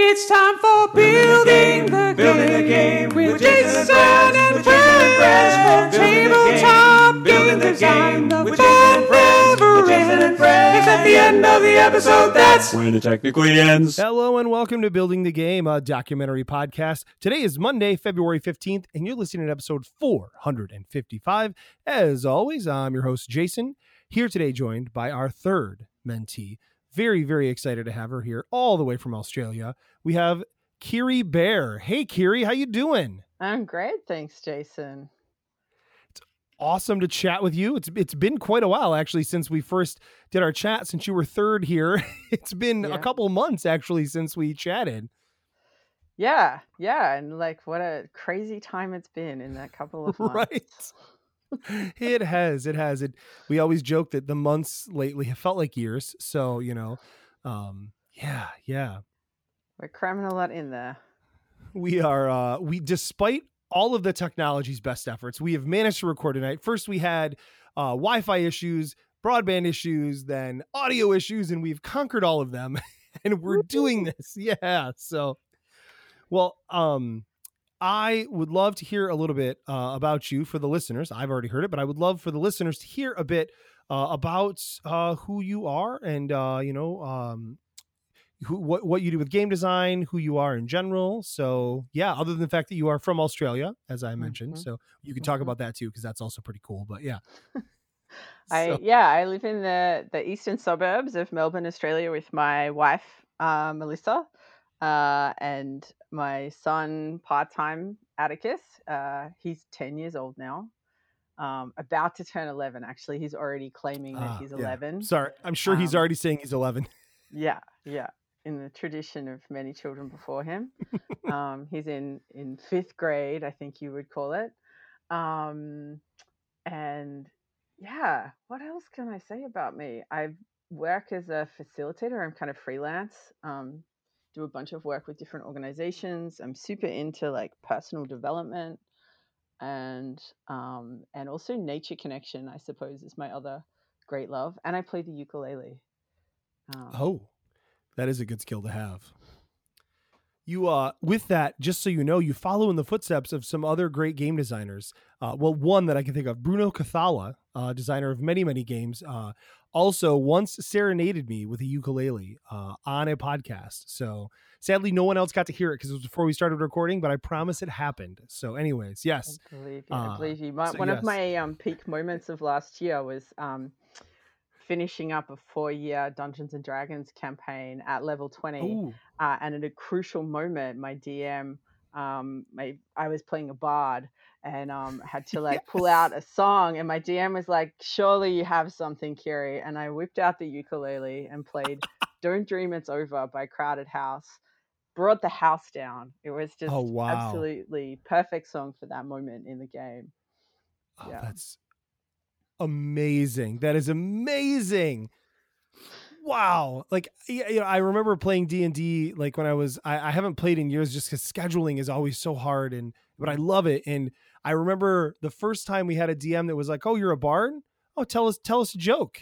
It's time for building the, Building the game, game with with Jason Jason and Brad, and with Jason and Brad Brad, from tabletop game, game building the design. game The with Jason and fun never with Jason and ends. It's at the end of the episode. That's when it technically ends. Hello and welcome to Building the Game, a documentary podcast. Today is Monday, February 15th, and you're listening to episode 455. As always, I'm your host, Jason, here today joined by our third mentee. Very, very excited to have her here all the way from Australia. We have Kiri Bear. Hey, Kiri, how you doing? I'm great, thanks, Jason. It's awesome to chat with you. It's it's been quite a while actually since we first did our chat. Since you were third here, it's been a couple months actually since we chatted. Yeah, yeah, and like what a crazy time it's been in that couple of months. Right. it has. It has. It. We always joke that the months lately have felt like years. So you know, um, yeah, yeah. We're cramming a lot in there. We are. Uh, we despite all of the technology's best efforts, we have managed to record tonight. First, we had uh, Wi-Fi issues, broadband issues, then audio issues, and we've conquered all of them. and we're doing this. Yeah. So, well, um, I would love to hear a little bit uh, about you for the listeners. I've already heard it, but I would love for the listeners to hear a bit uh, about uh, who you are and uh, you know um, who what what you do with game design, who you are in general. So yeah, other than the fact that you are from Australia, as I mentioned, Mhm. so you can talk Mhm. about that too because that's also pretty cool. But yeah, I So- yeah, I live in the the eastern suburbs of Melbourne, Australia, with my wife uh, Melissa, uh, and my son part time Atticus. Uh, he's ten years old now. Um, about to turn 11 actually he's already claiming that Ah, he's yeah. 11 Sorry, I'm sure he's Um, already saying he's 11. Yeah, yeah. In the tradition of many children before him, um, he's in in fifth grade, I think you would call it. Um, and yeah, what else can I say about me? I work as a facilitator. I'm kind of freelance. Do a bunch of work with different organizations. I'm super into like personal development and um, and also nature connection. I suppose is my other great love. And I play the ukulele. Um, Oh, that is a good skill to have. You uh with that, just so you know, you follow in the footsteps of some other great game designers. Uh, well, one that I can think of, Bruno Cathala, uh, designer of many many games, uh, also once serenaded me with a ukulele uh, on a podcast. So sadly, no one else got to hear it because it was before we started recording. But I promise it happened. So, anyways, yes, I believe you. I believe you. My, so one yes. of my um, peak moments of last year was um, finishing up a four-year Dungeons and Dragons campaign at level twenty, uh, and at a crucial moment, my DM, um, my I was playing a bard and um, had to like pull out a song, and my DM was like, "Surely you have something, Kiri," and I whipped out the ukulele and played "Don't Dream It's Over" by Crowded House. Brought the house down. It was just Oh, wow. absolutely perfect song for that moment in the game. Oh, Yeah. that's amazing. That is amazing. Wow. Like you know, I remember playing D and D like when I was I, I haven't played in years just because scheduling is always so hard and but I love it. And I remember the first time we had a DM that was like, "Oh, you're a bard? Oh, tell us tell us a joke."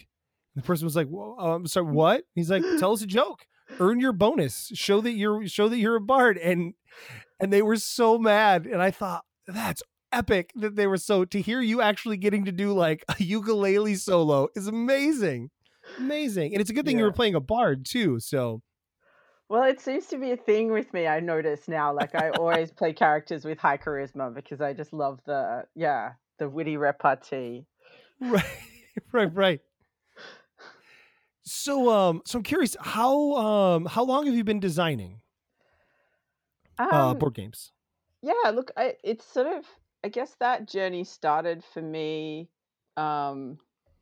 And the person was like, "Whoa, uh, I'm sorry, what?" He's like, "Tell us a joke. Earn your bonus. Show that you're show that you're a bard." And and they were so mad. And I thought that's epic that they were so to hear you actually getting to do like a ukulele solo is amazing. Amazing. And it's a good thing you were playing a bard too. So Well, it seems to be a thing with me. I notice now. Like I always play characters with high charisma because I just love the yeah the witty repartee. right, right, right. So um so I'm curious, how um how long have you been designing uh Um, board games? yeah, look, I, it's sort of I guess that journey started for me um,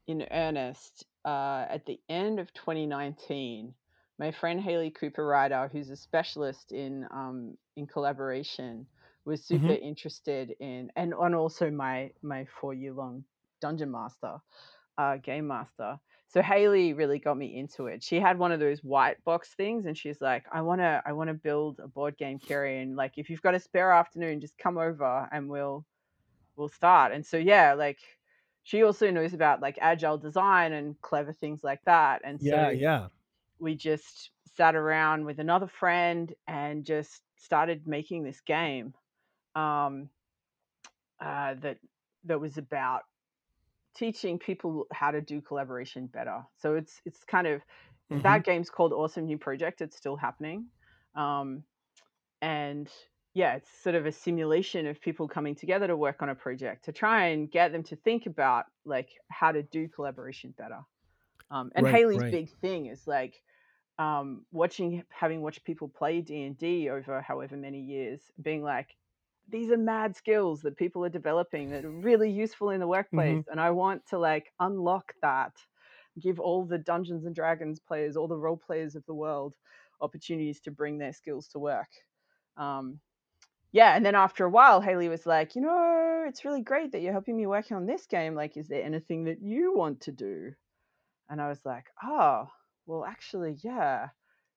in earnest uh, at the end of 2019. My friend Haley Cooper Ryder, who's a specialist in um, in collaboration, was super interested in, and and also my my four year long dungeon master, uh, game master. So Haley really got me into it. She had one of those white box things, and she's like, "I wanna, I wanna build a board game, Kerry, and like if you've got a spare afternoon, just come over and we'll, we'll start." And so yeah, like she also knows about like agile design and clever things like that. And so Yeah, yeah. We just sat around with another friend and just started making this game um, uh, that that was about teaching people how to do collaboration better. So it's it's kind of Mhm. that game's called Awesome New Project. It's still happening, um, and yeah, it's sort of a simulation of people coming together to work on a project to try and get them to think about like how to do collaboration better. Um, and Right, Haley's right. big thing is like um, watching, having watched people play D and D over however many years, being like, these are mad skills that people are developing that are really useful in the workplace, and I want to like unlock that, give all the Dungeons and Dragons players, all the role players of the world, opportunities to bring their skills to work. Um, yeah, and then after a while, Haley was like, you know, it's really great that you're helping me work on this game. Like, is there anything that you want to do? And I was like, oh, well, actually, yeah.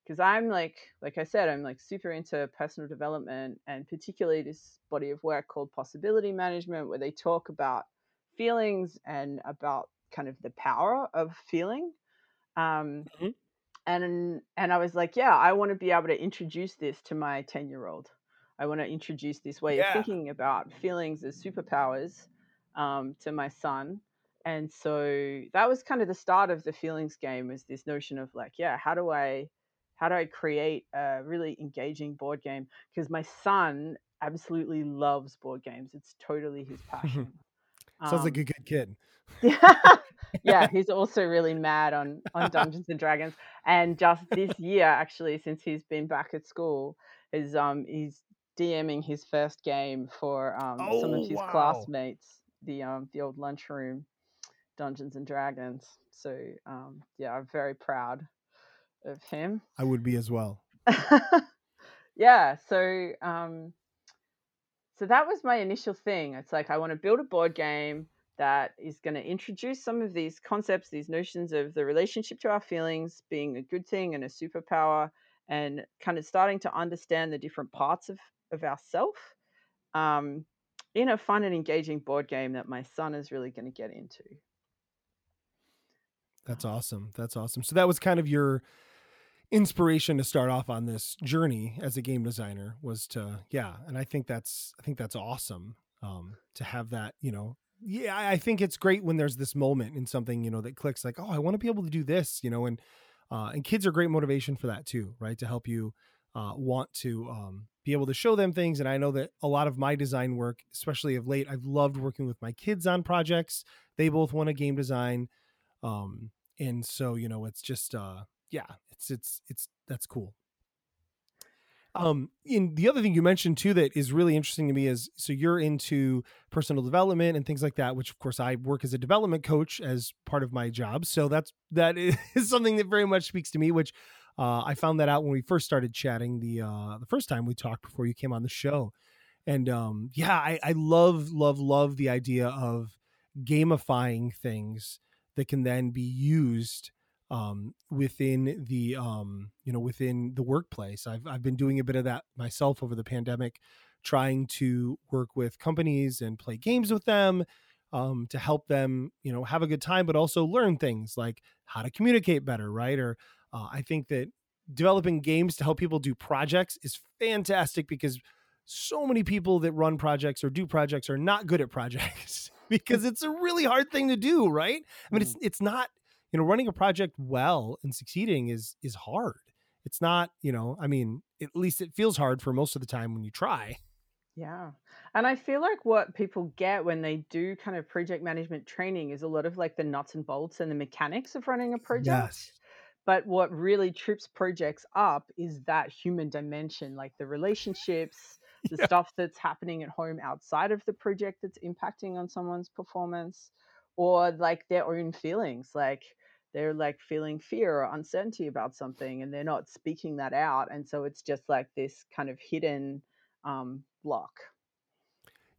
Because I'm like, like I said, I'm like super into personal development and particularly this body of work called possibility management, where they talk about feelings and about kind of the power of feeling. Um, Mhm. and and I was like, yeah, I want to be able to introduce this to my 10 year old. I want to introduce this way Yeah. of thinking about feelings as superpowers um, to my son. And so that was kind of the start of the feelings game was this notion of like, yeah, how do I how do I create a really engaging board game? Because my son absolutely loves board games. It's totally his passion. Sounds like Um, a good kid. yeah, he's also really mad on on Dungeons and Dragons. And just this year, actually, since he's been back at school, is um he's DMing his first game for um some Oh, of his wow. classmates, the um the old lunchroom Dungeons and Dragons. So um yeah, I'm very proud of him. I would be as well. yeah so um so that was my initial thing it's like i want to build a board game that is going to introduce some of these concepts these notions of the relationship to our feelings being a good thing and a superpower and kind of starting to understand the different parts of of ourself um in a fun and engaging board game that my son is really going to get into That's awesome. That's awesome. So that was kind of your inspiration to start off on this journey as a game designer was to yeah, and I think that's I think that's awesome um to have that, you know. Yeah, I think it's great when there's this moment in something, you know, that clicks like, "Oh, I want to be able to do this," you know, and uh and kids are great motivation for that too, right? To help you uh want to um be able to show them things and I know that a lot of my design work, especially of late, I've loved working with my kids on projects. They both want to game design um and so you know it's just uh yeah it's it's it's that's cool. Um in the other thing you mentioned too that is really interesting to me is so you're into personal development and things like that which of course i work as a development coach as part of my job so that's that is something that very much speaks to me which uh, i found that out when we first started chatting the uh the first time we talked before you came on the show. And um yeah i i love love love the idea of gamifying things that can then be used um, within the um, you know within the workplace. I've I've been doing a bit of that myself over the pandemic, trying to work with companies and play games with them um, to help them you know have a good time, but also learn things like how to communicate better, right? Or uh, I think that developing games to help people do projects is fantastic because so many people that run projects or do projects are not good at projects because it's a really hard thing to do, right? I mean, it's mm. it's not you know running a project well and succeeding is is hard. It's not you know I mean at least it feels hard for most of the time when you try. Yeah. And I feel like what people get when they do kind of project management training is a lot of like the nuts and bolts and the mechanics of running a project. Yes. But what really trips projects up is that human dimension, like the relationships, the Yeah. stuff that's happening at home outside of the project that's impacting on someone's performance, or like their own feelings. Like they're like feeling fear or uncertainty about something and they're not speaking that out. And so it's just like this kind of hidden um, block.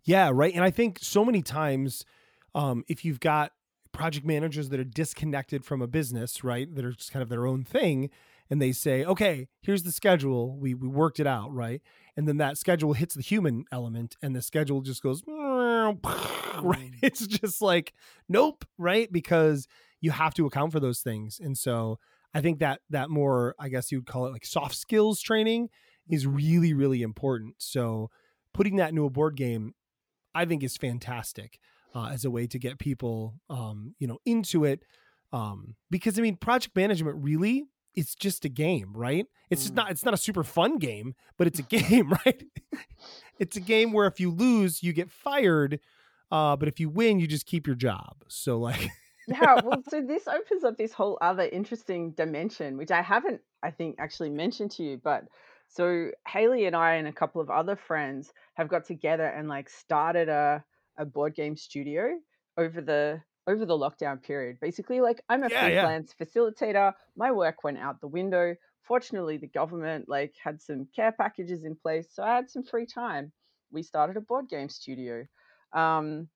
Yeah, right. And I think so many times, um, if you've got project managers that are disconnected from a business, right, that are just kind of their own thing, and they say, okay, here's the schedule, we we worked it out, right, and then that schedule hits the human element, and the schedule just goes, right. It's just like, nope, right, because you have to account for those things, and so I think that that more, I guess you would call it like soft skills training is really, really important. So putting that into a board game, I think is fantastic uh, as a way to get people, um, you know, into it. Um, because I mean, project management really, it's just a game, right? It's just Mm. not, it's not a super fun game, but it's a game, right? it's a game where if you lose, you get fired. Uh, but if you win, you just keep your job. So like, Yeah, well, so this opens up this whole other interesting dimension, which I haven't, I think, actually mentioned to you. But so Haley and I and a couple of other friends have got together and like started a, a board game studio over the over the lockdown period. Basically, like I'm a Yeah, yeah. freelance facilitator. My work went out the window. Fortunately, the government like had some care packages in place, so I had some free time. We started a board game studio. Um,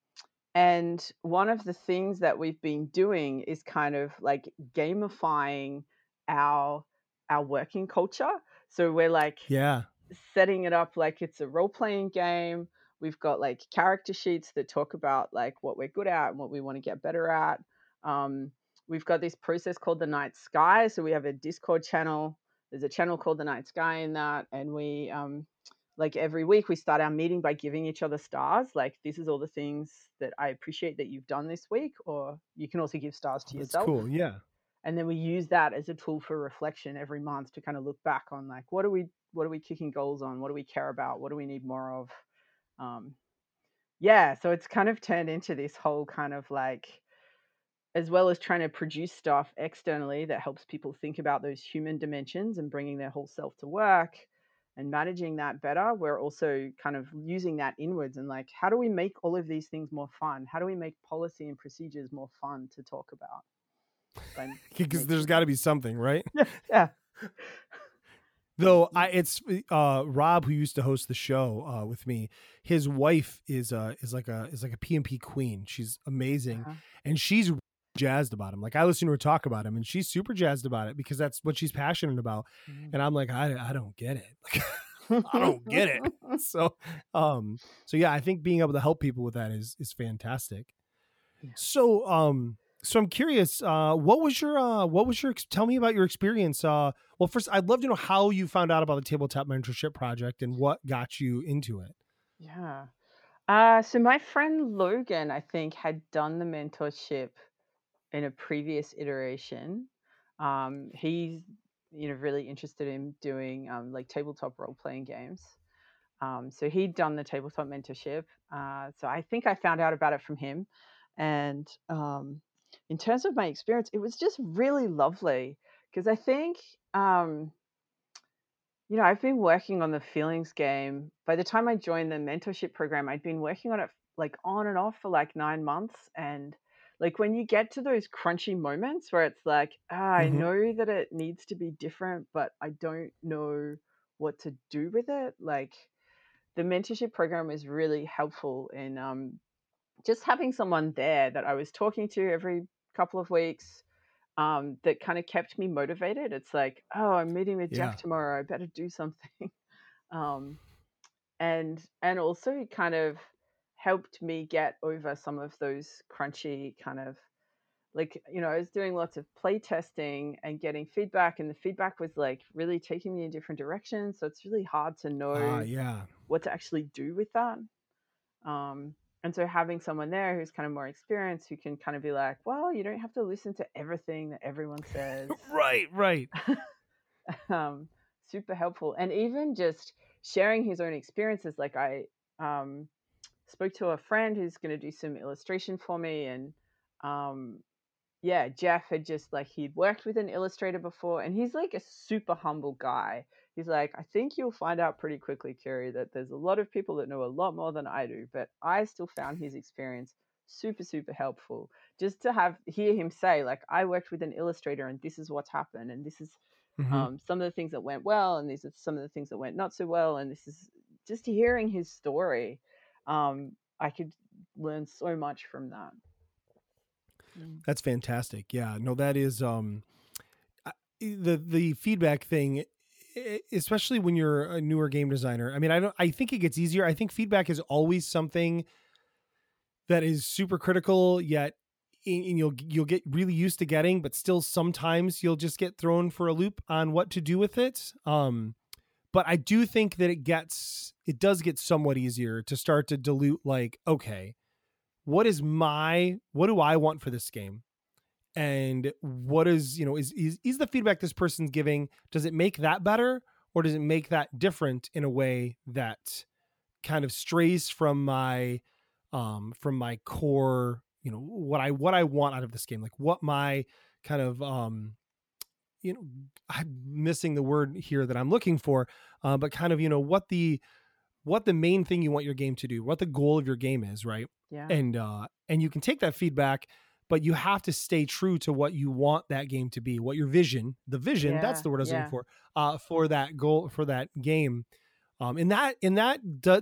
and one of the things that we've been doing is kind of like gamifying our our working culture. So we're like yeah, setting it up like it's a role playing game. We've got like character sheets that talk about like what we're good at and what we want to get better at. Um, we've got this process called the Night Sky. So we have a Discord channel. There's a channel called the Night Sky in that, and we um, like every week we start our meeting by giving each other stars. Like this is all the things that I appreciate that you've done this week, or you can also give stars to that's yourself cool. Yeah. and then we use that as a tool for reflection every month to kind of look back on like what are we what are we kicking goals on what do we care about what do we need more of um yeah so it's kind of turned into this whole kind of like as well as trying to produce stuff externally that helps people think about those human dimensions and bringing their whole self to work and managing that better we're also kind of using that inwards and like how do we make all of these things more fun? How do we make policy and procedures more fun to talk about? Because there's got to be something, right? yeah Though I, it's uh, Rob who used to host the show uh, with me. His wife is uh, is like a is like a PMP queen. She's amazing, Uh-huh. and she's jazzed about him. Like I listen to her talk about him, and she's super jazzed about it because that's what she's passionate about. Mm. And I'm like, I I don't get it. Like, I don't get it. so um so yeah, I think being able to help people with that is is fantastic. Yeah. So um so I'm curious, uh, what was your uh, what was your tell me about your experience? Uh, well, first, I'd love to know how you found out about the tabletop mentorship project and what got you into it. Yeah. Uh, so my friend Logan, I think, had done the mentorship in a previous iteration. Um, he's, you know, really interested in doing um, like tabletop role playing games. Um, so he'd done the tabletop mentorship. Uh, so I think I found out about it from him. And um, in terms of my experience, it was just really lovely because I think, um, you know, I've been working on the feelings game. By the time I joined the mentorship program, I'd been working on it like on and off for like nine months. And like when you get to those crunchy moments where it's like, ah, I Mhm. know that it needs to be different, but I don't know what to do with it. Like the mentorship program is really helpful in um, just having someone there that I was talking to every couple of weeks um, that kind of kept me motivated. It's like, oh, I'm meeting with Yeah. Jeff tomorrow. I better do something. um, and and also it kind of helped me get over some of those crunchy kind of like you know I was doing lots of play testing and getting feedback, and the feedback was like really taking me in different directions. So it's really hard to know Ah, yeah, what to actually do with that. Um, and so having someone there who's kind of more experienced, who can kind of be like, well, you don't have to listen to everything that everyone says. right, right. um, super helpful. And even just sharing his own experiences. Like I um, spoke to a friend who's going to do some illustration for me, and um, yeah, Jeff had just like he'd worked with an illustrator before, and he's like a super humble guy. He's like, I think you'll find out pretty quickly, Kerry, that there's a lot of people that know a lot more than I do, but I still found his experience super, super helpful. Just to have hear him say, like, I worked with an illustrator and this is what's happened, and this is Mhm. um, some of the things that went well, and these are some of the things that went not so well, and this is just hearing his story. Um, I could learn so much from that. Mm. That's fantastic. Yeah, no, that is um, the the feedback thing, especially when you're a newer game designer. I mean, I don't. I think it gets easier. I think feedback is always something that is super critical. Yet, and you'll you'll get really used to getting, but still sometimes you'll just get thrown for a loop on what to do with it. Um, but I do think that it gets it does get somewhat easier to start to dilute like, okay, what is my what do I want for this game? And what is, you know, is is is the feedback this person's giving, does it make that better or does it make that different in a way that kind of strays from my um from my core you know what i what i want out of this game like what my kind of um you know i'm missing the word here that i'm looking for uh, but kind of you know what the what the main thing you want your game to do what the goal of your game is right Yeah. and uh and you can take that feedback but you have to stay true to what you want that game to be what your vision the vision that's the word i was yeah. looking for uh for that goal for that game. Um and that and that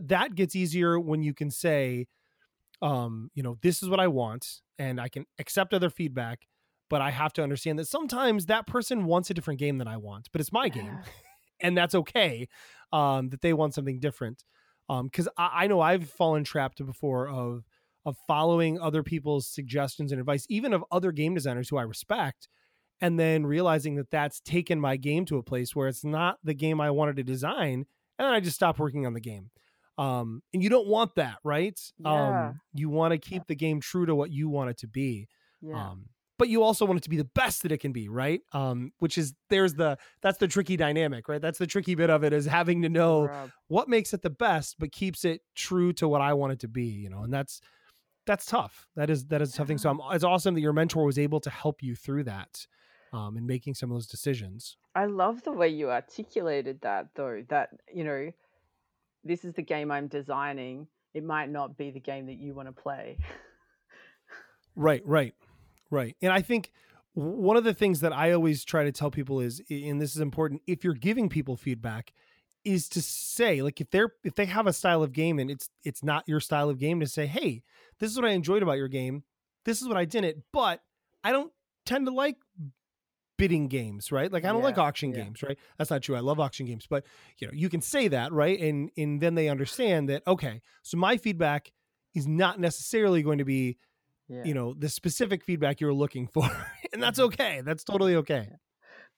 that gets easier when you can say um you know this is what i want and i can accept other feedback but i have to understand that sometimes that person wants a different game than i want but it's my game and that's okay um that they want something different. Um because I, I know i've fallen trapped before of of following other people's suggestions and advice even of other game designers who i respect and then realizing that that's taken my game to a place where it's not the game i wanted to design and then i just stop working on the game. Um and you don't want that right? Yeah. um you want to keep the game true to what you want it to be Yeah. um but you also want it to be the best that it can be right? Um which is there's the that's the tricky dynamic right? That's the tricky bit of it is having to know what makes it the best but keeps it true to what i want it to be you know and that's that's tough that is that is something so I'm, it's awesome that your mentor was able to help you through that um and making some of those decisions I love the way you articulated that, though. That, you know, this is the game I'm designing. It might not be the game that you want to play. Right, right, right. And I think one of the things that I always try to tell people is, and this is important, if you're giving people feedback, is to say like if they're if they have a style of game and it's it's not your style of game to say hey this is what i enjoyed about your game. This is what i didn't but i don't tend to like bidding games right? Like i don't like auction yeah. games right? That's not true. I love auction games but you know you can say that right? And and then they understand that okay so my feedback is not necessarily going to be Yeah. you know the specific feedback you're looking for and that's Mhm. okay. That's totally okay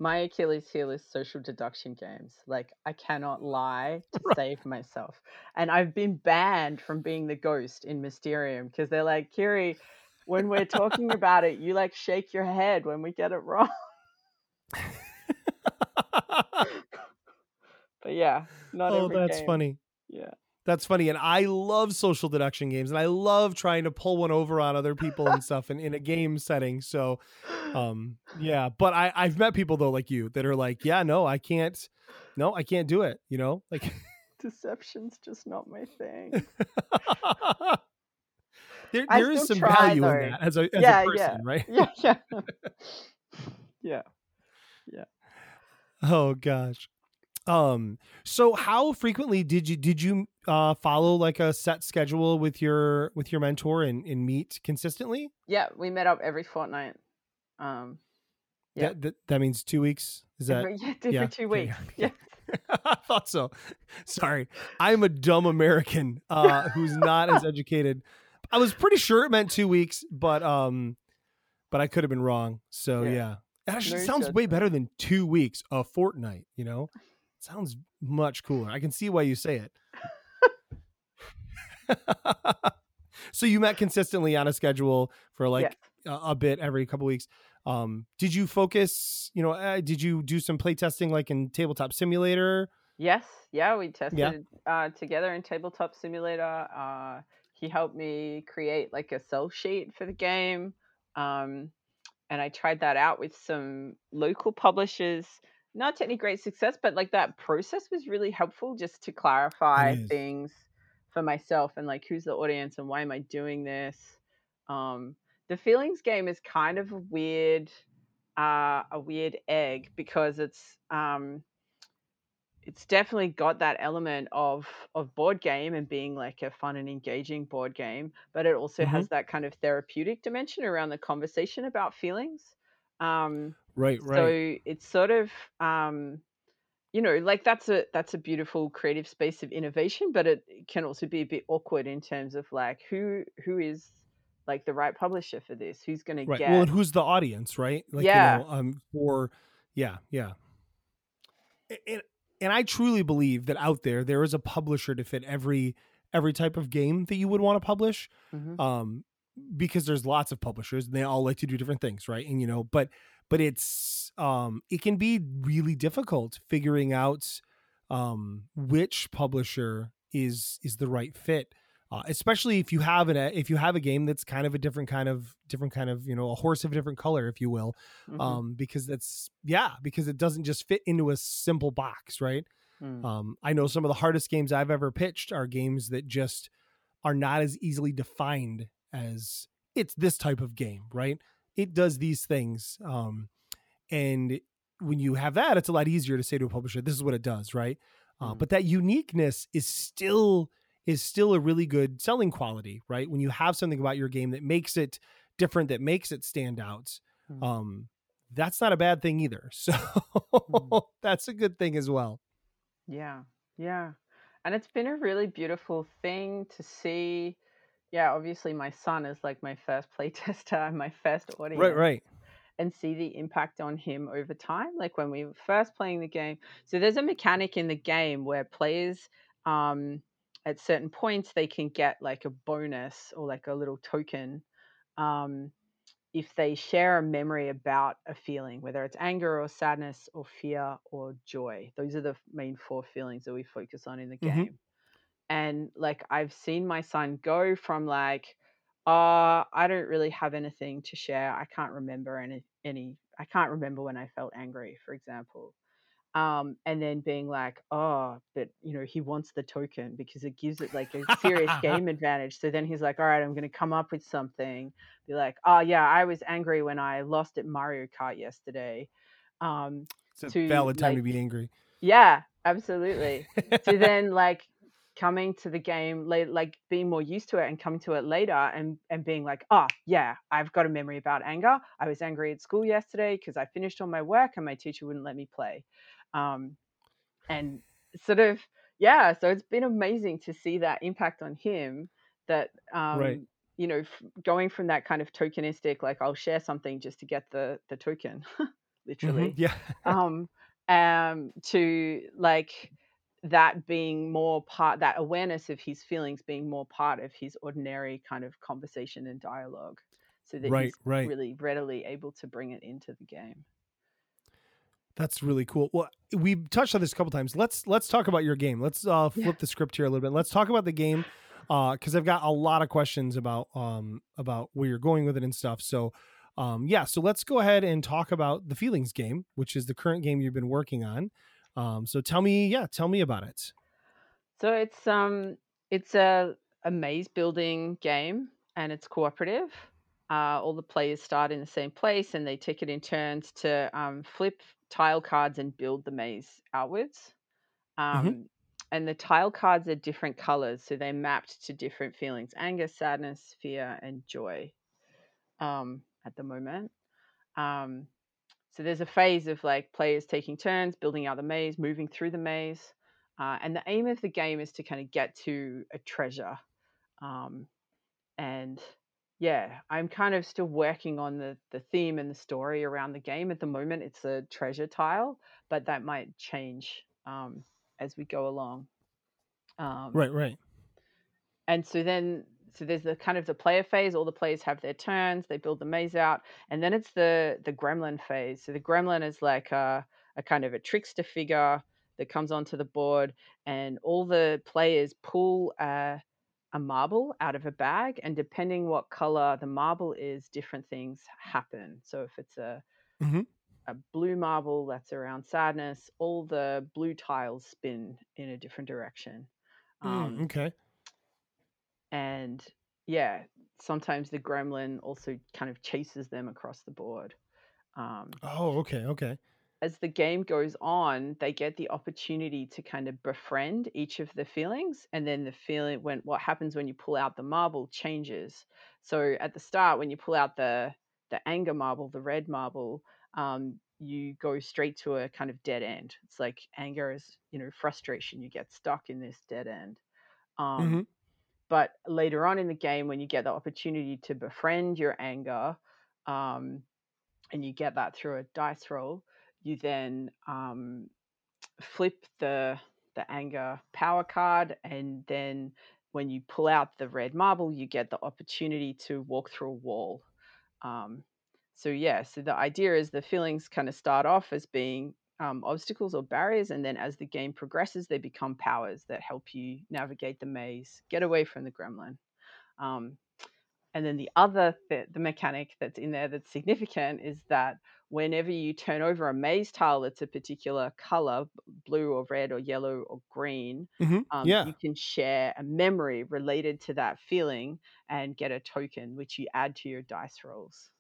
My Achilles heel is social deduction games. Like, I cannot lie to Right. save myself. And I've been banned from being the ghost in Mysterium because they're like, Kiri, when we're talking about it, you like shake your head when we get it wrong. But yeah, not oh every that's game. funny Yeah. That's funny and i love social deduction games and i love trying to pull one over on other people and stuff in, in a game setting so um yeah but i i've met people though like you that are like yeah no i can't no i can't do it you know like Deception's just not my thing. there, I there is some try, value though. in that as a, as Yeah, a yeah. person right yeah, yeah. yeah. Oh gosh. Um so how frequently did you did you uh follow like a set schedule with your with your mentor and, and meet consistently? Yeah, we met up every fortnight. Um Yeah. That, that that means 2 weeks. Is that every, yeah, every yeah, two weeks. yeah. I thought so. Sorry. I'm a dumb American uh who's not as educated. I was pretty sure it meant 2 weeks, but um but I could have been wrong. So Yeah. yeah. That actually sounds way better than 2 weeks, a fortnight, you know? Sounds much cooler. I can see why you say it. so you met consistently on a schedule for like Yes. a, a bit every couple weeks. Um, did you focus? You know, uh, did you do some play testing like in Tabletop Simulator? Yes, yeah, we tested uh, together in Tabletop Simulator. Uh, he helped me create like a sell sheet for the game, um, and I tried that out with some local publishers. Not to any great success, but like that process was really helpful just to clarify things for myself and like who's the audience and why am I doing this. Um, the feelings game is kind of a weird, uh, a weird egg because it's um, it's definitely got that element of of board game and being like a fun and engaging board game but it also has that kind of therapeutic dimension around the conversation about feelings um Right, right. so it's sort of um you know like that's a that's a beautiful creative space of innovation but it can also be a bit awkward in terms of like who who is like the right publisher for this? Who's going to right get? well and who's the audience right like Yeah. you know um for yeah yeah and and i truly believe that out there there is a publisher to fit every every type of game that you would want to publish Mhm. um because there's lots of publishers and they all like to do different things right and you know but but it's um it can be really difficult figuring out um which publisher is is the right fit uh, especially if you have an if you have a game that's kind of a different kind of different kind of you know a horse of a different color if you will Mhm. um because that's yeah because it doesn't just fit into a simple box right Mm. um, I know some of the hardest games I've ever pitched are games that just are not as easily defined as it's this type of game, right? It does these things. Um, and when you have that, it's a lot easier to say to a publisher, this is what it does, right? Uh, Mm. but that uniqueness is still is still a really good selling quality, right? When you have something about your game that makes it different, that makes it stand out, Mm. um, that's not a bad thing either. So Mm. that's a good thing as well. Yeah, yeah. And it's been a really beautiful thing to see. Yeah, obviously my son is like my first playtester and my first audience. Right, right. And see the impact on him over time. Like when we were first playing the game. So there's a mechanic in the game where players um at certain points they can get like a bonus or like a little token um if they share a memory about a feeling, whether it's anger or sadness or fear or joy. Those are the main four feelings that we focus on in the Mhm. game. And like I've seen my son go from like, uh, I don't really have anything to share. I can't remember any any I can't remember when I felt angry, for example. Um, and then being like, oh, but you know, he wants the token because it gives it like a serious game advantage. So then he's like, all right, I'm going to come up with something. Be like, oh yeah, I was angry when I lost at Mario Kart yesterday. Um, It's a to, valid time to be angry. yeah, absolutely. so then like coming to the game late like being more used to it and coming to it later and and being like oh yeah i've got a memory about anger i was angry at school yesterday because i finished all my work and my teacher wouldn't let me play um and sort of yeah so it's been amazing to see that impact on him that um Right. you know f- going from that kind of tokenistic like i'll share something just to get the the token literally Mhm, Yeah. um um to like that being more part that awareness of his feelings being more part of his ordinary kind of conversation and dialogue so that Right, he's right. really readily able to bring it into the game That's really cool. Well, we've touched on this a couple times. Let's let's talk about your game. Let's uh, flip Yeah. the script here a little bit. Let's talk about the game because I've got a lot of questions about um about where you're going with it and stuff. So um yeah, so let's go ahead and talk about the feelings game, which is the current game you've been working on. Um, so tell me, yeah, tell me about it. so it's um it's a a maze building game and it's cooperative. Uh, all the players start in the same place and they take it in turns to um, flip tile cards and build the maze outwards. Um, and the tile cards are different colors so they're mapped to different feelings anger sadness fear and joy um, at the moment. Um, so there's a phase of like players taking turns building out the maze moving through the maze uh, and the aim of the game is to kind of get to a treasure um, and yeah i'm kind of still working on the the theme and the story around the game at the moment it's a treasure tile but that might change um, as we go along um, Right, right. and so then so there's the kind of the player phase all the players have their turns they build the maze out and then it's the the gremlin phase so the gremlin is like a, a kind of a trickster figure that comes onto the board and all the players pull a, a marble out of a bag and depending what color the marble is different things happen so if it's a Mhm. a blue marble that's around sadness all the blue tiles spin in a different direction Um, Mm, okay. And yeah sometimes the gremlin also kind of chases them across the board um, Oh, okay, okay. as the game goes on they get the opportunity to kind of befriend each of the feelings and then the feeling when what happens when you pull out the marble changes so at the start when you pull out the the anger marble the red marble um, you go straight to a kind of dead end it's like anger is you know frustration you get stuck in this dead end um, Mhm. But later on in the game, when you get the opportunity to befriend your anger, um, and you get that through a dice roll, you then um, flip the the anger power card, and then when you pull out the red marble, you get the opportunity to walk through a wall. Um, so yeah, so the idea is the feelings kind of start off as being um, obstacles or barriers, and then as the game progresses, they become powers that help you navigate the maze, get away from the gremlin. Um, and then the other th- the mechanic that's in there that's significant is that whenever you turn over a maze tile that's a particular color, blue or red or yellow or green, Mhm. um, Yeah. you can share a memory related to that feeling and get a token, which you add to your dice rolls.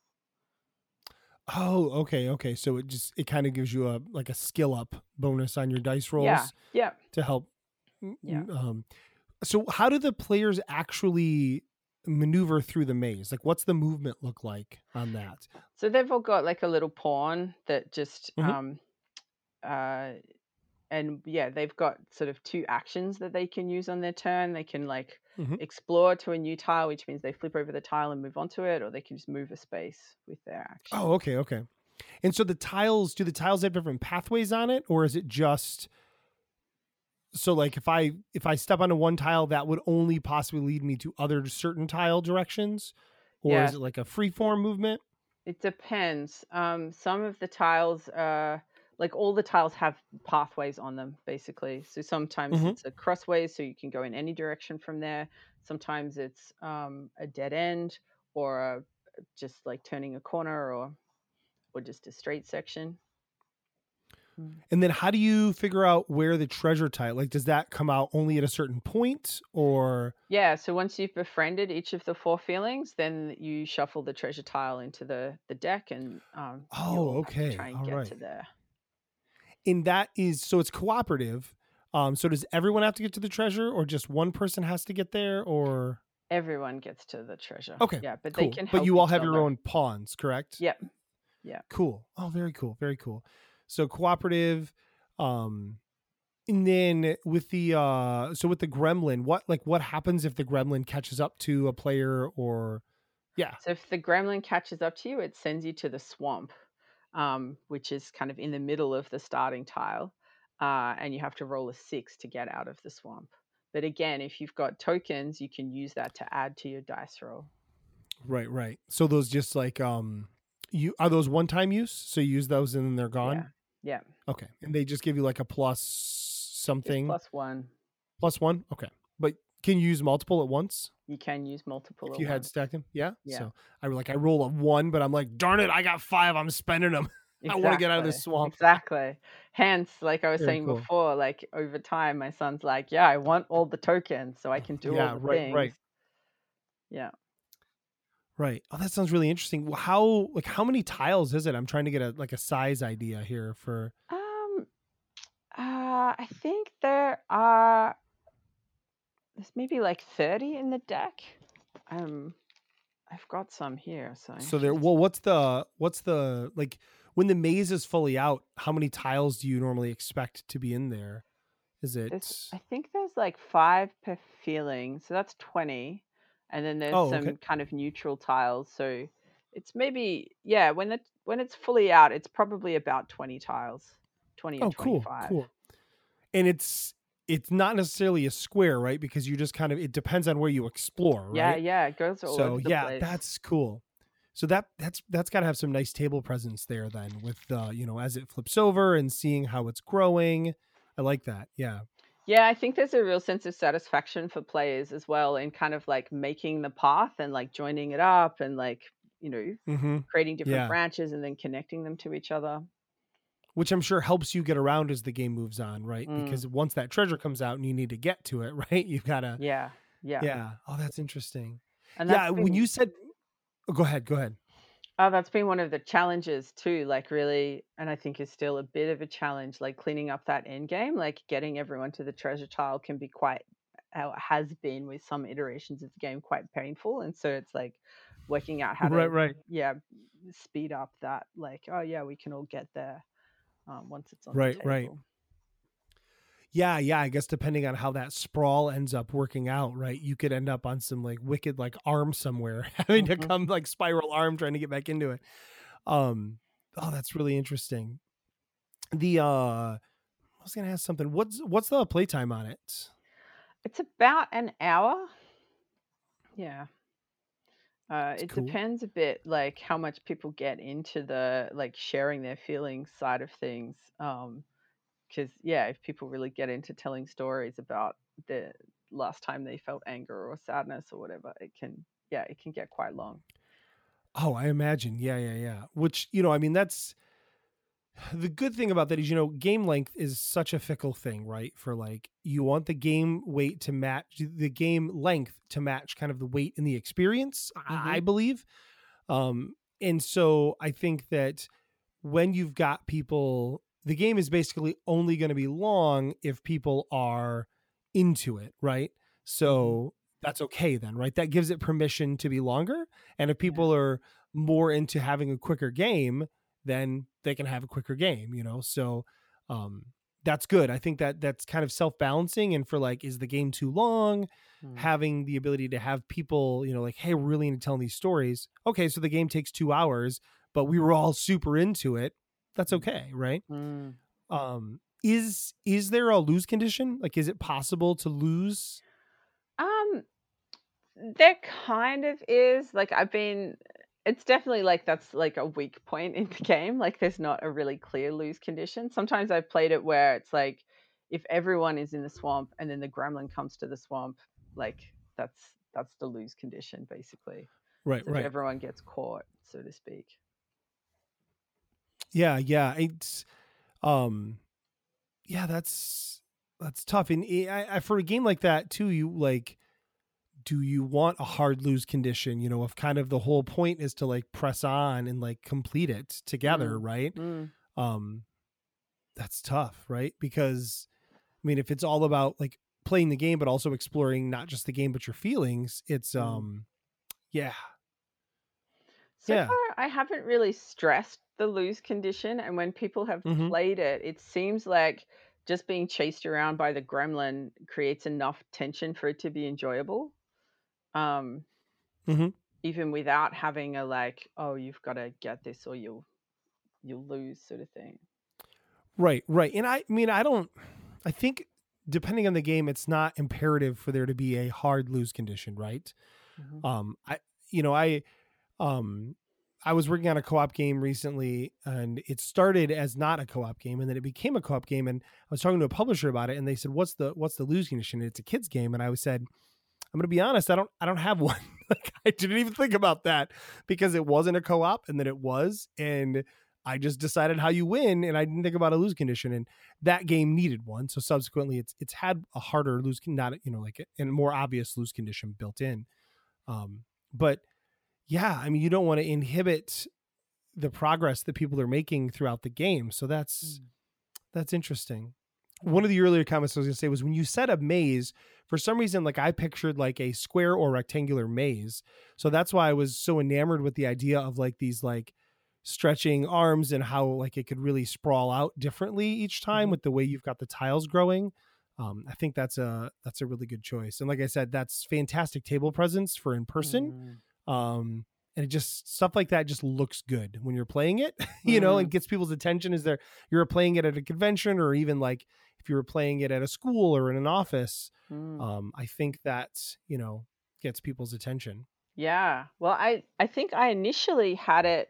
Oh, okay, okay. So it just it kind of gives you a like a skill up bonus on your dice rolls Yeah, yeah. to help. Yeah. Um, so how do the players actually maneuver through the maze? Like, what's the movement look like on that? So they've all got like a little pawn that just Mhm. um uh and yeah, they've got sort of two actions that they can use on their turn. They can like Mhm. explore to a new tile, which means they flip over the tile and move onto it, or they can just move a space with their action. Oh, okay, okay. And so the tiles, do the tiles have different pathways on it, or is it just so like if I if I step onto one tile, that would only possibly lead me to other certain tile directions, or Yeah. is it like a free form movement? It depends. Um, some of the tiles, uh, like all the tiles have pathways on them, basically. So sometimes Mhm. it's a crossways, so you can go in any direction from there. Sometimes it's um, a dead end, or a, just like turning a corner, or or just a straight section. And then how do you figure out where the treasure tile? Like, does that come out only at a certain point, or Yeah. So once you've befriended each of the four feelings, then you shuffle the treasure tile into the the deck, and um, Oh, okay. try and All get to there. And that is so it's cooperative. Um, so does everyone have to get to the treasure, or just one person has to get there, or Everyone gets to the treasure. okay, Yeah, but cool. they can. but you all have your own pawns, correct? Yep. Yeah. Cool. Oh, very cool. Very cool. So cooperative. Um, and then with the uh, so with the gremlin, what like what happens if the gremlin catches up to a player, or yeah, So if the gremlin catches up to you, it sends you to the swamp, um, which is kind of in the middle of the starting tile, uh, and you have to roll a six to get out of the swamp. But again, if you've got tokens, you can use that to add to your dice roll. right, right. So those just like um, you are those one time use. So you use those and then they're gone. Yeah, yeah. Okay, and they just give you like a plus something plus one. plus one. Okay, but can you use multiple at once You can use multiple. if at you had stacked them? Yeah. Yeah. So I like I roll a one, but I'm like, darn it, I got five. I'm spending them. I wanna get out of this swamp. Exactly. Hence, like I was Very saying cool. before, like over time, my son's like, "Yeah, I want all the tokens so I can do Yeah, all the right, things." right. Yeah. Right. Oh, that sounds really interesting. How like how many tiles is it? I'm trying to get a like a size idea here for. Um, uh, I think there are there's maybe like 30 in the deck. Um, I've got some here, so So there. Well, what's the what's the like when the maze is fully out? How many tiles do you normally expect to be in there? Is it? there's, I think there's like five per feeling, so that's 20, and then there's Oh, some okay. kind of neutral tiles, so it's maybe yeah when it when it's fully out, it's probably about 20 tiles, 20 or Oh, cool, cool. And it's it's not necessarily a square, right? Because you just kind of it depends on where you explore, right? Yeah, yeah, it goes all so over the yeah place. that's cool so that that's that's got to have some nice table presence there then with uh you know as it flips over and seeing how it's growing i like that yeah Yeah, I think there's a real sense of satisfaction for players as well in kind of like making the path and like joining it up and like, you know, mm-hmm. creating different Yeah. branches and then connecting them to each other. Which i'm sure helps you get around as the game moves on right Mm. because once that treasure comes out and you need to get to it right you've got to Yeah. Yeah. yeah. oh that's interesting And yeah that's when you said oh, go ahead go ahead Oh, that's been one of the challenges too, like really, and I think is still a bit of a challenge, like cleaning up that end game, like getting everyone to the treasure tile can be quite, how it has been with some iterations of the game, quite painful. And so it's like working out how to, right right yeah, speed up that, like, oh yeah, we can all get there um, once it's on Right, right. Yeah, yeah. I guess depending on how that sprawl ends up working out, right? You could end up on some like wicked like arm somewhere, having to Mhm. come like spiral arm trying to get back into it. Um, oh, that's really interesting. The uh, I was gonna ask something. What's what's the playtime on it? It's about an hour. Yeah. Uh, it cool. depends a bit, like how much people get into the like sharing their feelings side of things. Um, because yeah, if people really get into telling stories about the last time they felt anger or sadness or whatever, it can yeah, it can get quite long. Oh, I imagine. Yeah, yeah, yeah. Which, you know, I mean, that's the good thing about that is, you know, game length is such a fickle thing, right? For like, you want the game weight to match the game length to match kind of the weight in the experience, I I believe. Um, and so I think that when you've got people, the game is basically only going to be long if people are into it, right? So that's okay then, right? That gives it permission to be longer. And if people are more into having a quicker game, then they can have a quicker game, you know? So um that's good. I think that that's kind of self-balancing and for like is the game too long? Mm. Having the ability to have people, you know, like, hey, we're really into telling these stories. Okay, so the game takes two hours, but we were all super into it. That's okay, right? Mm. Um, is is there a lose condition? Like, is it possible to lose? Um, there kind of is. Like I've been it's definitely like that's like a weak point in the game. Like there's not a really clear lose condition. Sometimes I've played it where it's like if everyone is in the swamp and then the gremlin comes to the swamp, like that's that's the lose condition basically. Right, So right. everyone gets caught, so to speak. Yeah, yeah. It's um yeah, that's that's tough. And I, I, for a game like that too, you like do you want a hard lose condition, you know, if kind of the whole point is to like press on and like complete it together, right? Mm. um that's tough right because i mean if it's all about like playing the game but also exploring not just the game but your feelings it's Mm. um yeah So Yeah. far, I haven't really stressed the lose condition, and when people have Mhm. played it, it seems like just being chased around by the gremlin creates enough tension for it to be enjoyable. Um, mm-hmm. even without having a like, oh, you've got to get this or you'll you'll lose sort of thing. right right and i mean i don't i think depending on the game it's not imperative for there to be a hard lose condition right Mhm. um i you know i um i was working on a co-op game recently and it started as not a co-op game and then it became a co-op game and i was talking to a publisher about it and they said what's the what's the lose condition it's a kids game and i was said i'm going to be honest i don't i don't have one. Like i didn't even think about that because it wasn't a co-op and then it was and i just decided how you win and i didn't think about a lose condition and that game needed one. So subsequently it's it's had a harder lose not you know like a, a more obvious lose condition built in. Um but yeah i mean you don't want to inhibit the progress that people are making throughout the game so that's Mm. that's interesting one of the earlier comments i was going to say was when you said a maze for some reason like i pictured like a square or rectangular maze. So that's why i was so enamored with the idea of like these like stretching arms and how like it could really sprawl out differently each time Mhm. with the way you've got the tiles growing. Um, i think that's a that's a really good choice. And like i said that's fantastic table presence for in person. Mm. um and it just stuff like that just looks good when you're playing it you know and gets people's attention as they're you're playing it at a convention or even like if you were playing it at a school or in an office Mm. um i think that you know gets people's attention Yeah. Well, I I think I initially had it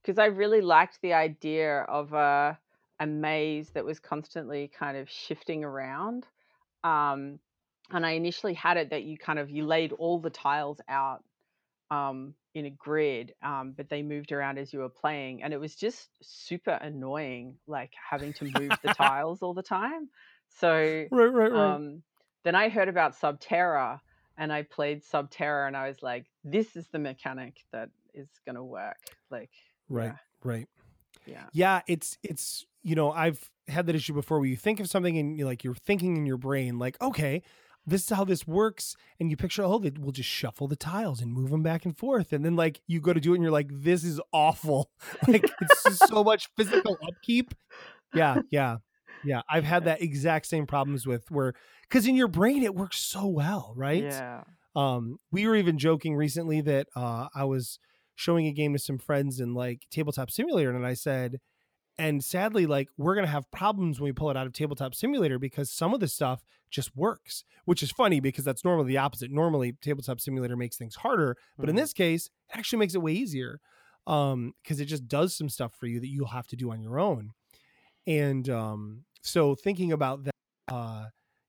because I really liked the idea of a a maze that was constantly kind of shifting around. Um, and I initially had it that you kind of you laid all the tiles out um, in a grid, um, but they moved around as you were playing, and it was just super annoying, like having to move the tiles all the time. So right right right um, then I heard about Subterra and I played Subterra and I was like, this is the mechanic that is going to work. Like, right right yeah. yeah it's it's you know i've had that issue before where you think of something and you like you're thinking in your brain like okay this is how this works. And you picture oh they, we'll just shuffle the tiles and move them back and forth. And then like you go to do it and you're like this is awful. Like it's just so much physical upkeep. Yeah yeah Yeah, I've had that exact same problems with where because in your brain it works so well, right? Yeah. Um, we were even joking recently that uh, I was showing a game to some friends in like Tabletop Simulator, and I said, and sadly, like we're gonna have problems when we pull it out of Tabletop Simulator because some of the stuff just works, which is funny because that's normally the opposite. Normally, Tabletop Simulator makes things harder, but in Mhm. this case, it actually makes it way easier um because it just does some stuff for you that you'll have to do on your own and um so thinking about that uh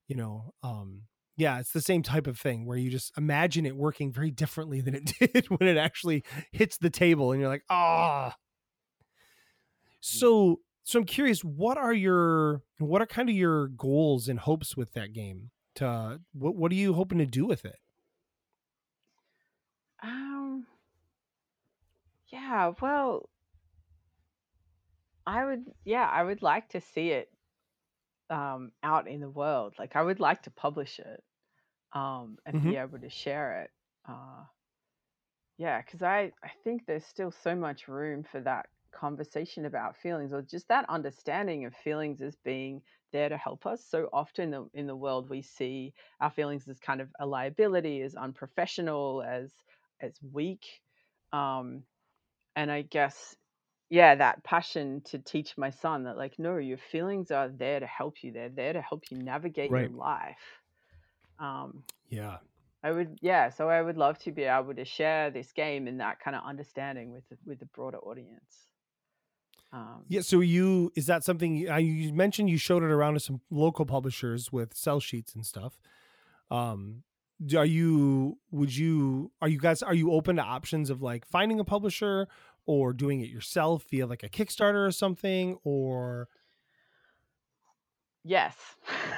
you know um yeah it's the same type of thing where you just imagine it working very differently than it did when it actually hits the table and you're like ah so so i'm curious what are your what are kind of your goals and hopes with that game to what what are you hoping to do with it Um. Yeah. Well, I would. Yeah, I would like to see it um out in the world. Like I would like to publish it um and Mhm. be able to share it. Uh yeah, because I I think there's still so much room for that conversation about feelings or just that understanding of feelings as being there to help us. So often the, in the world we see our feelings as kind of a liability, as unprofessional, as as weak. Um, and I guess yeah, that passion to teach my son that like no, your feelings are there to help you. They're there to help you navigate your life. Um, yeah I would, yeah. So I would love to be able to share this game and that kind of understanding with with the broader audience. Um, Yeah. So you is that something you, mentioned you showed it around to some local publishers with sell sheets and stuff. Um, are you would you are you guys are you open to options of like finding a publisher or doing it yourself via like a Kickstarter or something or yes.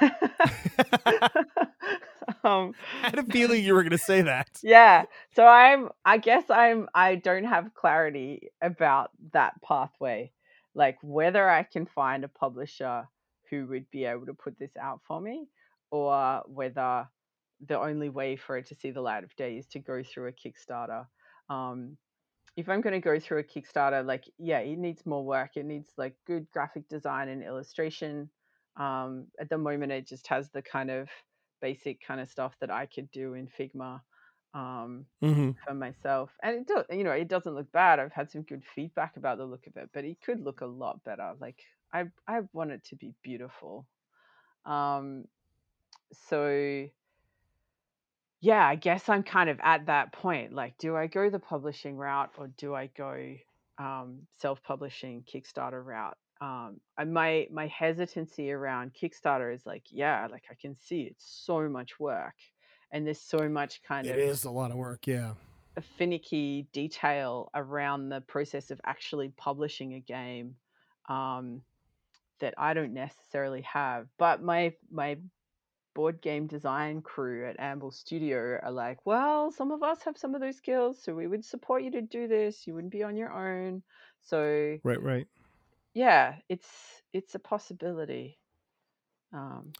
um, I had a feeling you were going to say that. yeah. So I'm. I guess I'm. I don't have clarity about that pathway, like whether I can find a publisher who would be able to put this out for me, or whether the only way for it to see the light of day is to go through a Kickstarter. Um, if I'm going to go through a Kickstarter, like yeah, it needs more work. It needs like good graphic design and illustration. Um, at the moment, it just has the kind of basic kind of stuff that I could do in Figma um, Mm-hmm. for myself, and it does. You know, it doesn't look bad. I've had some good feedback about the look of it, but it could look a lot better. Like I, I want it to be beautiful. Um, so yeah, I guess I'm kind of at that point. Like, do I go the publishing route or do I go um, self-publishing Kickstarter route? Um, and my my hesitancy around Kickstarter is like, yeah, like I can see it's so much work, and there's so much kind It of it is a lot of work. Yeah. a finicky detail around the process of actually publishing a game um, that I don't necessarily have. But my my board game design crew at Amble Studio are like, well, some of us have some of those skills, so we would support you to do this. You wouldn't be on your own. So Right. Right. yeah, it's it's a possibility. Um,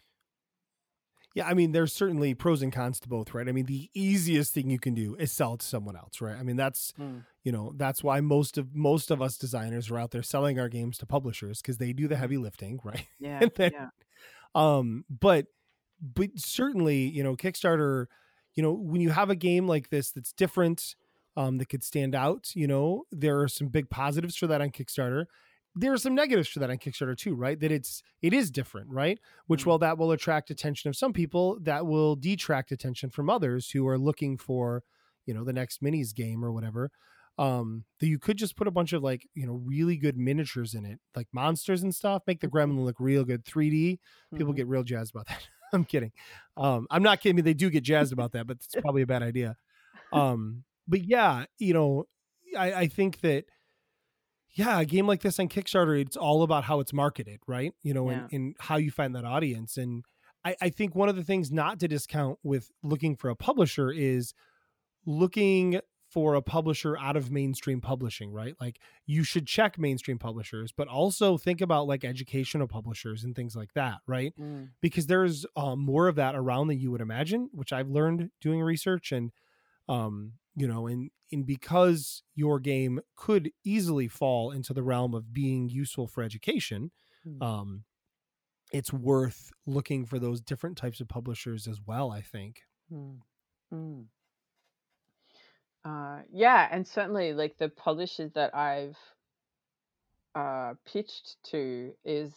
Yeah, I mean, there's certainly pros and cons to both, right? I mean, the easiest thing you can do is sell it to someone else, right? I mean, that's mm, you know that's why most of most of us designers are out there selling our games to publishers because they do the heavy lifting, right? yeah, then- yeah, Um, but but certainly, you know, Kickstarter, you know, when you have a game like this that's different, um, that could stand out, you know, there are some big positives for that on Kickstarter. There are some negatives to that on Kickstarter too, right? That it's it is different, right? Which Mm. while that will attract attention of some people, that will detract attention from others who are looking for, you know, the next minis game or whatever. Um, that you could just put a bunch of like, you know, really good miniatures in it, like monsters and stuff, make the gremlin look real good 3D people mhm. get real jazzed about that. I'm kidding. Um, I'm not kidding. They do get jazzed about that, but it's probably a bad idea. Um, but yeah, you know, I, I think that yeah, a game like this on Kickstarter, it's all about how it's marketed, right? You know, Yeah. and, and how you find that audience. And I, I think one of the things not to discount with looking for a publisher is looking for a publisher out of mainstream publishing, right? Like you should check mainstream publishers, but also think about like educational publishers and things like that, right? Mm, because there's um, more of that around than you would imagine, which I've learned doing research and um, you know, and and because your game could easily fall into the realm of being useful for education, Mm. um, it's worth looking for those different types of publishers as well. I think. Mm. Mm. Uh, yeah, and certainly like the publishers that I've uh, pitched to is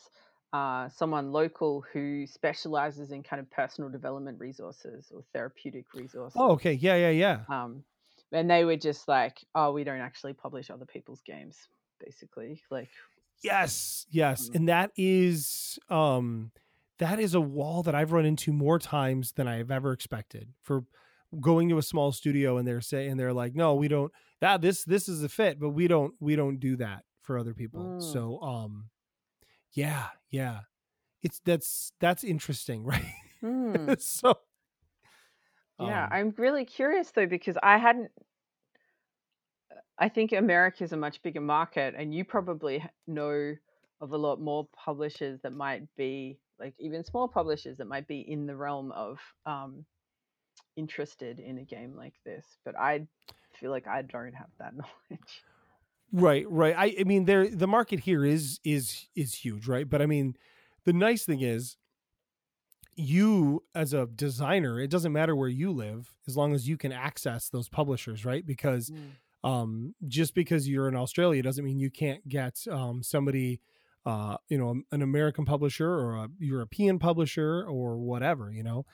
uh, someone local who specializes in kind of personal development resources or therapeutic resources. Oh, okay. Yeah, yeah, yeah. Um, and they were just like, "Oh, we don't actually publish other people's games." Basically, like Yes, yes. Mm. And that is um that is a wall that I've run into more times than I've ever expected for going to a small studio and they're saying they're like, no, we don't that this this is a fit, but we don't we don't do that for other people. Mm. So um yeah, yeah. It's that's that's interesting, right? Hmm. so Yeah, um, I'm really curious though because I hadn't. I think America's a much bigger market, and you probably know of a lot more publishers that might be like even small publishers that might be in the realm of um, interested in a game like this. But I feel like I don't have that knowledge. Right, right. I, I mean, there the market here is is is huge, right? But I mean, the nice thing is, you as a designer, it doesn't matter where you live as long as you can access those publishers, right? Because um, just because you're in Australia doesn't mean you can't get um, somebody, uh, you know, an American publisher or a European publisher or whatever, you know.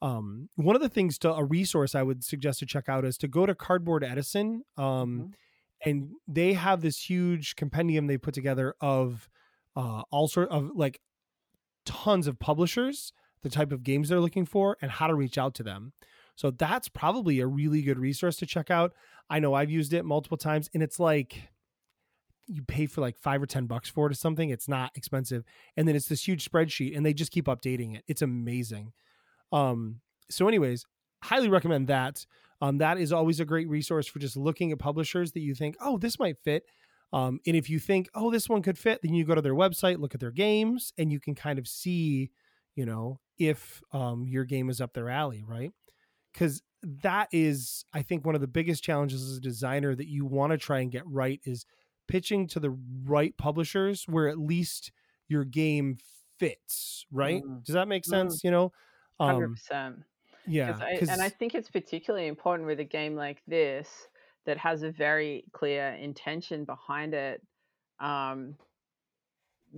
Um, one of the things to a resource I would suggest to check out is to go to Cardboard Edison. Um, Mhm. and they have this huge compendium they put together of uh all sort of like tons of publishers the type of games they're looking for and how to reach out to them. So that's probably a really good resource to check out. I know i've used it multiple times and it's like you pay for like five or ten bucks for it or something it's not expensive and then it's this huge spreadsheet and they just keep updating it. It's amazing. Um so anyways highly recommend that. Um, that is always a great resource for just looking at publishers that you think, oh, this might fit. Um, and if you think, oh, this one could fit, then you go to their website, look at their games, and you can kind of see, you know, if um, your game is up their alley, right? Because that is, I think, one of the biggest challenges as a designer that you want to try and get right is pitching to the right publishers where at least your game fits, right? Mm. Does that make Mm. sense? You know, Hundred um, percent. yeah, I, and I think it's particularly important with a game like this that has a very clear intention behind it. Um,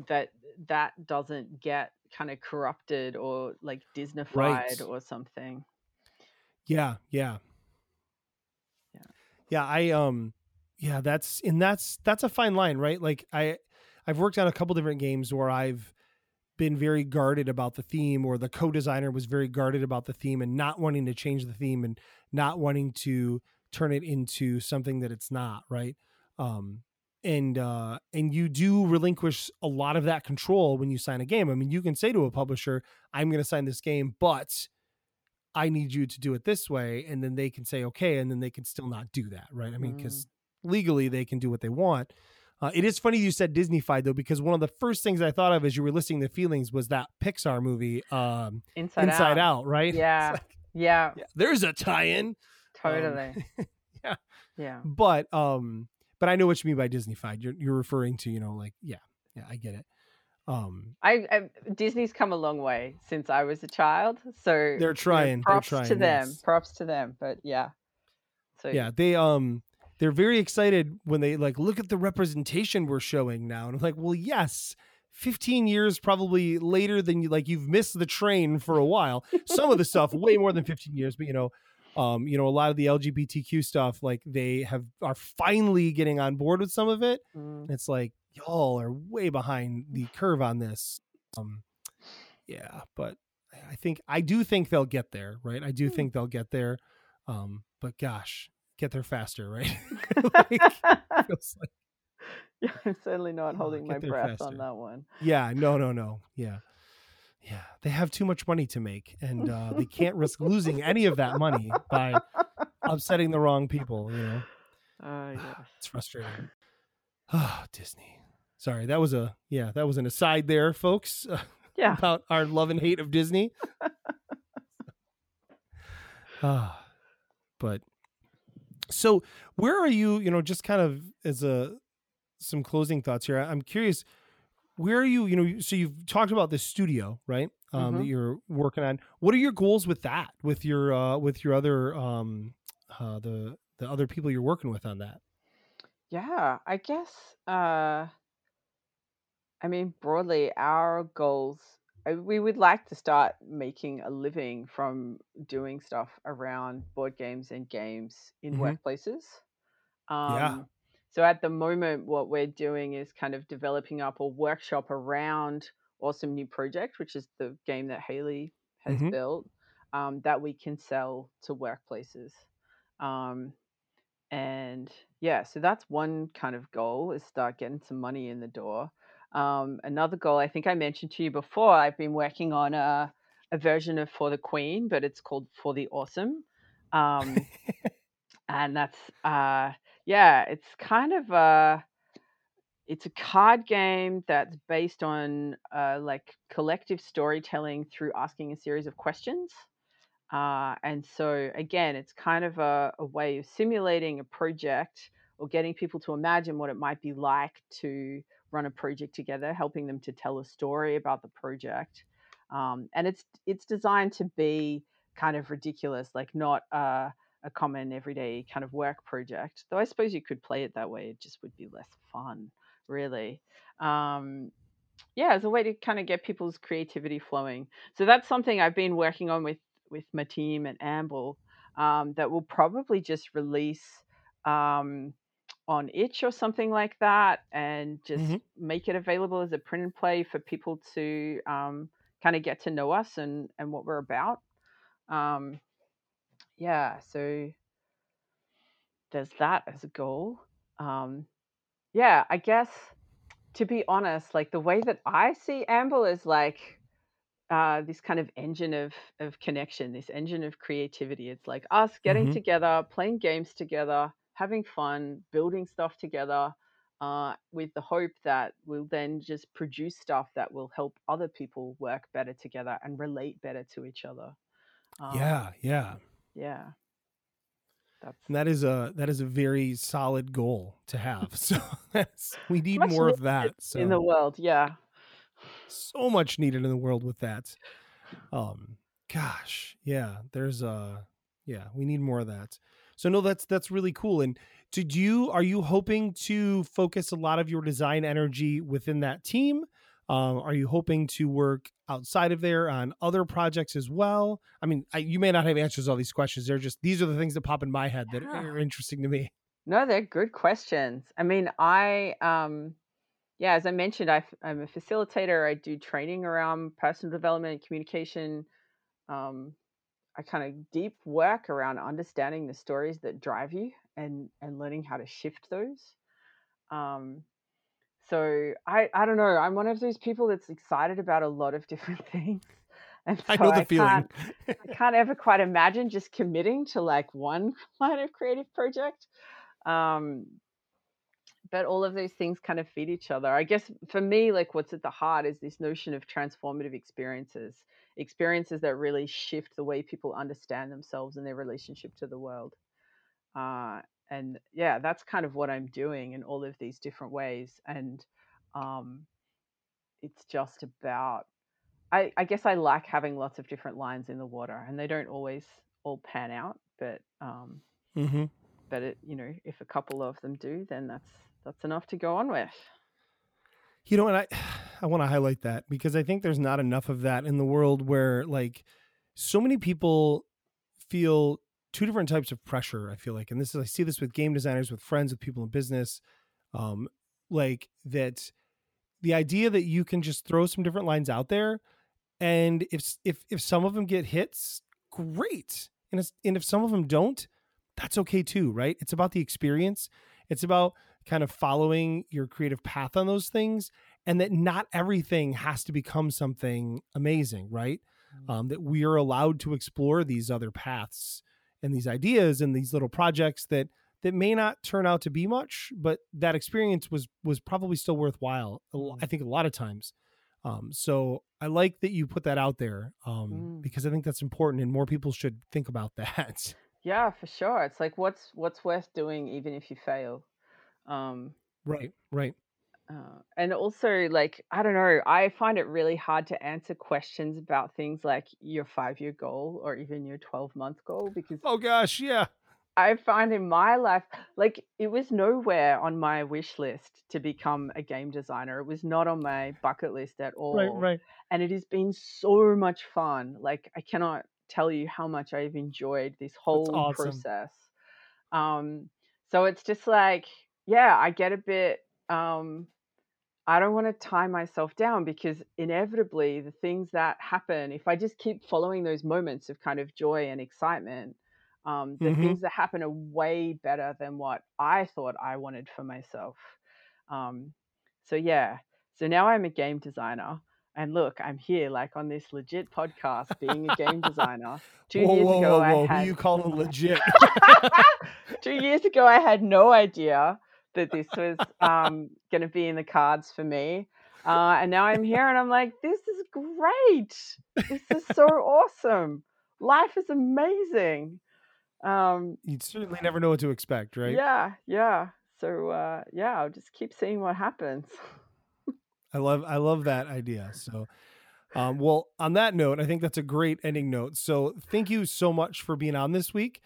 that that doesn't get kind of corrupted or like Disneyfied Right. or something. Yeah, yeah. Yeah. Yeah, I um yeah, that's and that's that's a fine line, right? Like I I've worked on a couple different games where I've been very guarded about the theme or the co-designer was very guarded about the theme and not wanting to change the theme and not wanting to turn it into something that it's not, right? Um and uh and you do relinquish a lot of that control when you sign a game. I mean, you can say to a publisher, I'm going to sign this game, but I need you to do it this way. And then they can say, okay. And then they can still not do that. Right. I mean, because legally they can do what they want. Uh, it is funny you said Disneyfied though, because one of the first things I thought of as you were listing the feelings was that Pixar movie, um, Inside, Inside Out. Out, right? Yeah. like, Yeah, yeah, there's a tie-in, totally. yeah. yeah. but um, but I know what you mean by Disneyfied. You're you're referring to, you know, like yeah, yeah, I get it. Um, I, I Disney's come a long way since I was a child, so they're you know, trying. They're props trying. to them. yes. Props to them. But yeah, so yeah they um they're very excited when they like look at the representation we're showing now and i'm like well yes 15 years probably later than you like you've missed the train for a while some of the stuff way more than 15 years but you know um you know a lot of the lgbtq stuff like they have are finally getting on board with some of it Mm. it's like y'all are way behind the curve on this um yeah but i think i do think they'll get there right i do Hmm. think they'll get there um but gosh get there faster right Like, feels like- yeah, I'm certainly not holding my breath faster. on that one. yeah no no no yeah yeah they have too much money to make and uh they can't risk losing any of that money by upsetting the wrong people you know Oh yes. it's frustrating ah disney sorry that was a yeah that was an aside there folks Yeah. about our love and hate of Disney. Ah, but so where are you? You know, just kind of as a some closing thoughts here. I'm curious. Where are you? You know, so you've talked about this studio, right? Um, That Mhm. you're working on. What are your goals with that? With your uh, with your other um, uh, the the other people you're working with on that? Yeah, I guess. Uh, I mean, broadly, our goals. We would like to start making a living from doing stuff around board games and games in Mhm. workplaces. Yeah. Um, so at the moment, what we're doing is kind of developing up a workshop around Awesome New Project, which is the game that Haley has Mhm. built, um, that we can sell to workplaces. Um, and yeah, so that's one kind of goal is start getting some money in the door. Um, another goal, I think I mentioned to you before, I've been working on a, a version of For the Queen, but it's called For the Awesome. Um, and that's uh yeah it's kind of a it's a card game that's based on uh like collective storytelling through asking a series of questions. Uh and so again it's kind of a, a way of simulating a project or getting people to imagine what it might be like to run a project together helping them to tell a story about the project. Um, and it's it's designed to be kind of ridiculous like not uh a common everyday kind of work project. Though I suppose you could play it that way, it just would be less fun, really. Um, yeah, as a way to kind of get people's creativity flowing. So that's something I've been working on with with my team at Amble um, that will probably just release um, on Itch or something like that, and just Mhm. make it available as a print and play for people to um, kind of get to know us and and what we're about. Um, yeah, so there's that as a goal. Um, yeah, I guess to be honest, like the way that I see Amble is like uh, this kind of engine of of connection, this engine of creativity. It's like us getting Mhm. together, playing games together, having fun, building stuff together, uh, with the hope that we'll then just produce stuff that will help other people work better together and relate better to each other. Um, Yeah, yeah. Yeah, that's And that is a that is a very solid goal to have. So that's we need much more of that. in the world. Yeah. so much needed in the world with that. Um gosh, yeah, there's a yeah, we need more of that. So no, that's that's really cool. And did you are you hoping to focus a lot of your design energy within that team? Um, are you hoping to work outside of there on other projects as well? I mean, I, you may not have answers to all these questions. They're just these are the things that pop in my head that Yeah. are interesting to me. No, they're good questions. I mean, I, um, yeah, as I mentioned, I, am a facilitator. I do training around personal development and communication. Um, I kind of deep work around understanding the stories that drive you and and learning how to shift those. Um, so I I don't know. I'm one of those people that's excited about a lot of different things, and I so know the I feeling. can't I can't ever quite imagine just committing to like one kind of creative project. Um, but all of those things kind of feed each other. I guess for me, like what's at the heart is this notion of transformative experiences, experiences that really shift the way people understand themselves and their relationship to the world. Uh, and yeah, that's kind of what I'm doing in all of these different ways. And um, it's just about, I, I guess I like having lots of different lines in the water, and they don't always all pan out, but um, hmm but it, you know, if a couple of them do, then that's that's enough to go on with. You know, and I I want to highlight that because I think there's not enough of that in the world where like so many people feel two different types of pressure. I feel like, and this is I see this with game designers, with friends, with people in business, um, like that. The idea that you can just throw some different lines out there, and if if if some of them get hits, great, and it's, and if some of them don't, that's okay too, right? It's about the experience. It's about kind of following your creative path on those things and that not everything has to become something amazing right Mm. um, that we are allowed to explore these other paths and these ideas and these little projects that that may not turn out to be much but that experience was was probably still worthwhile lo- Mm. i think a lot of times um, so i like that you put that out there um, Mm. because i think that's important and more people should think about that Yeah, for sure. It's like what's what's worth doing even if you fail. Um, right right Uh, and also, like, I don't know, I find it really hard to answer questions about things like your five year goal or even your 12 month goal because Oh gosh, yeah. I find in my life, like, it was nowhere on my wish list to become a game designer. It was not on my bucket list at all. Right, Right. And it has been so much fun. Like, I cannot tell you how much I've enjoyed this whole awesome. process. Um, so it's just like, yeah, I get a bit, um, I don't want to tie myself down because inevitably the things that happen, if I just keep following those moments of kind of joy and excitement, um, the hmm things that happen are way better than what I thought I wanted for myself. Um, so yeah, so now I'm a game designer. And look, I'm here like on this legit podcast being a game designer. Two Whoa, years whoa, ago, whoa, I had you calling legit? Two years ago, I had no idea that this was um, going to be in the cards for me. Uh, and now I'm here and I'm like, this is great. This is so awesome. Life is amazing. Um, you certainly never know what to expect, right? yeah, yeah. So, uh, yeah, I'll just keep seeing what happens. I love I love that idea. So um, well, on that note, I think that's a great ending note. So thank you so much for being on this week.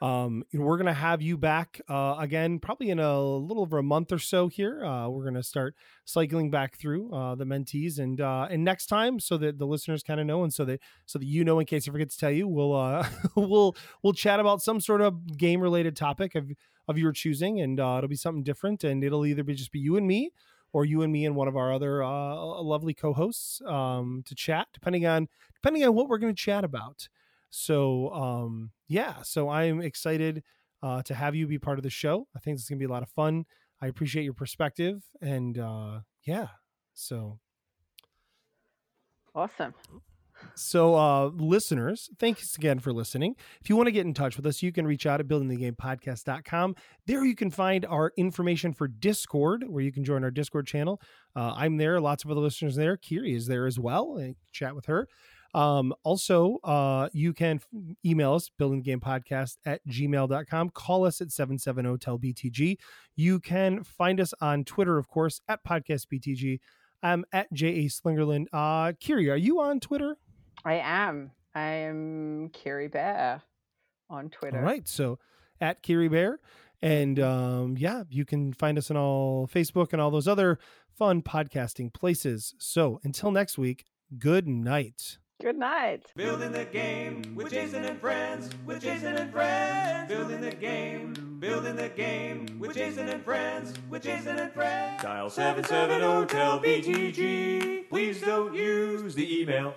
Um, you know, we're gonna have you back uh, again, probably in a little over a month or so. Here, uh, we're gonna start cycling back through uh, the mentees, and uh, and next time, so that the listeners kind of know, and so that so that you know, in case I forget to tell you, we'll uh, we'll we'll chat about some sort of game related topic of of your choosing, and uh, it'll be something different, and it'll either be just be you and me, or you and me and one of our other lovely co-hosts um, to chat, depending on depending on what we're going to chat about. So um, yeah, so I'm excited uh, to have you be part of the show. I think it's going to be a lot of fun. I appreciate your perspective, and uh, yeah, so Awesome. so, uh, listeners, thanks again for listening. If you want to get in touch with us, you can reach out at buildingthegamepodcast.com. There you can find our information for Discord, where you can join our Discord channel. Uh, I'm there, lots of other listeners there. Kiri is there as well. And chat with her. Um, also, uh, you can f- email us, buildingthegamepodcast at gmail.com. Call us at 770 tel BTG. You can find us on Twitter, of course, at podcast BTG. I'm at J.A. Slingerland. Uh, Kiri, are you on Twitter? I am. I am Kiri Bear on Twitter. All right. So at Kiri Bear. And um, yeah, you can find us on all Facebook and all those other fun podcasting places. So until next week, good night. Good night. Building the game with Jason and friends, with Jason and friends. Building the game, building the game with Jason and friends, with Jason and friends. Dial 770 tel BTG. Please don't use the email.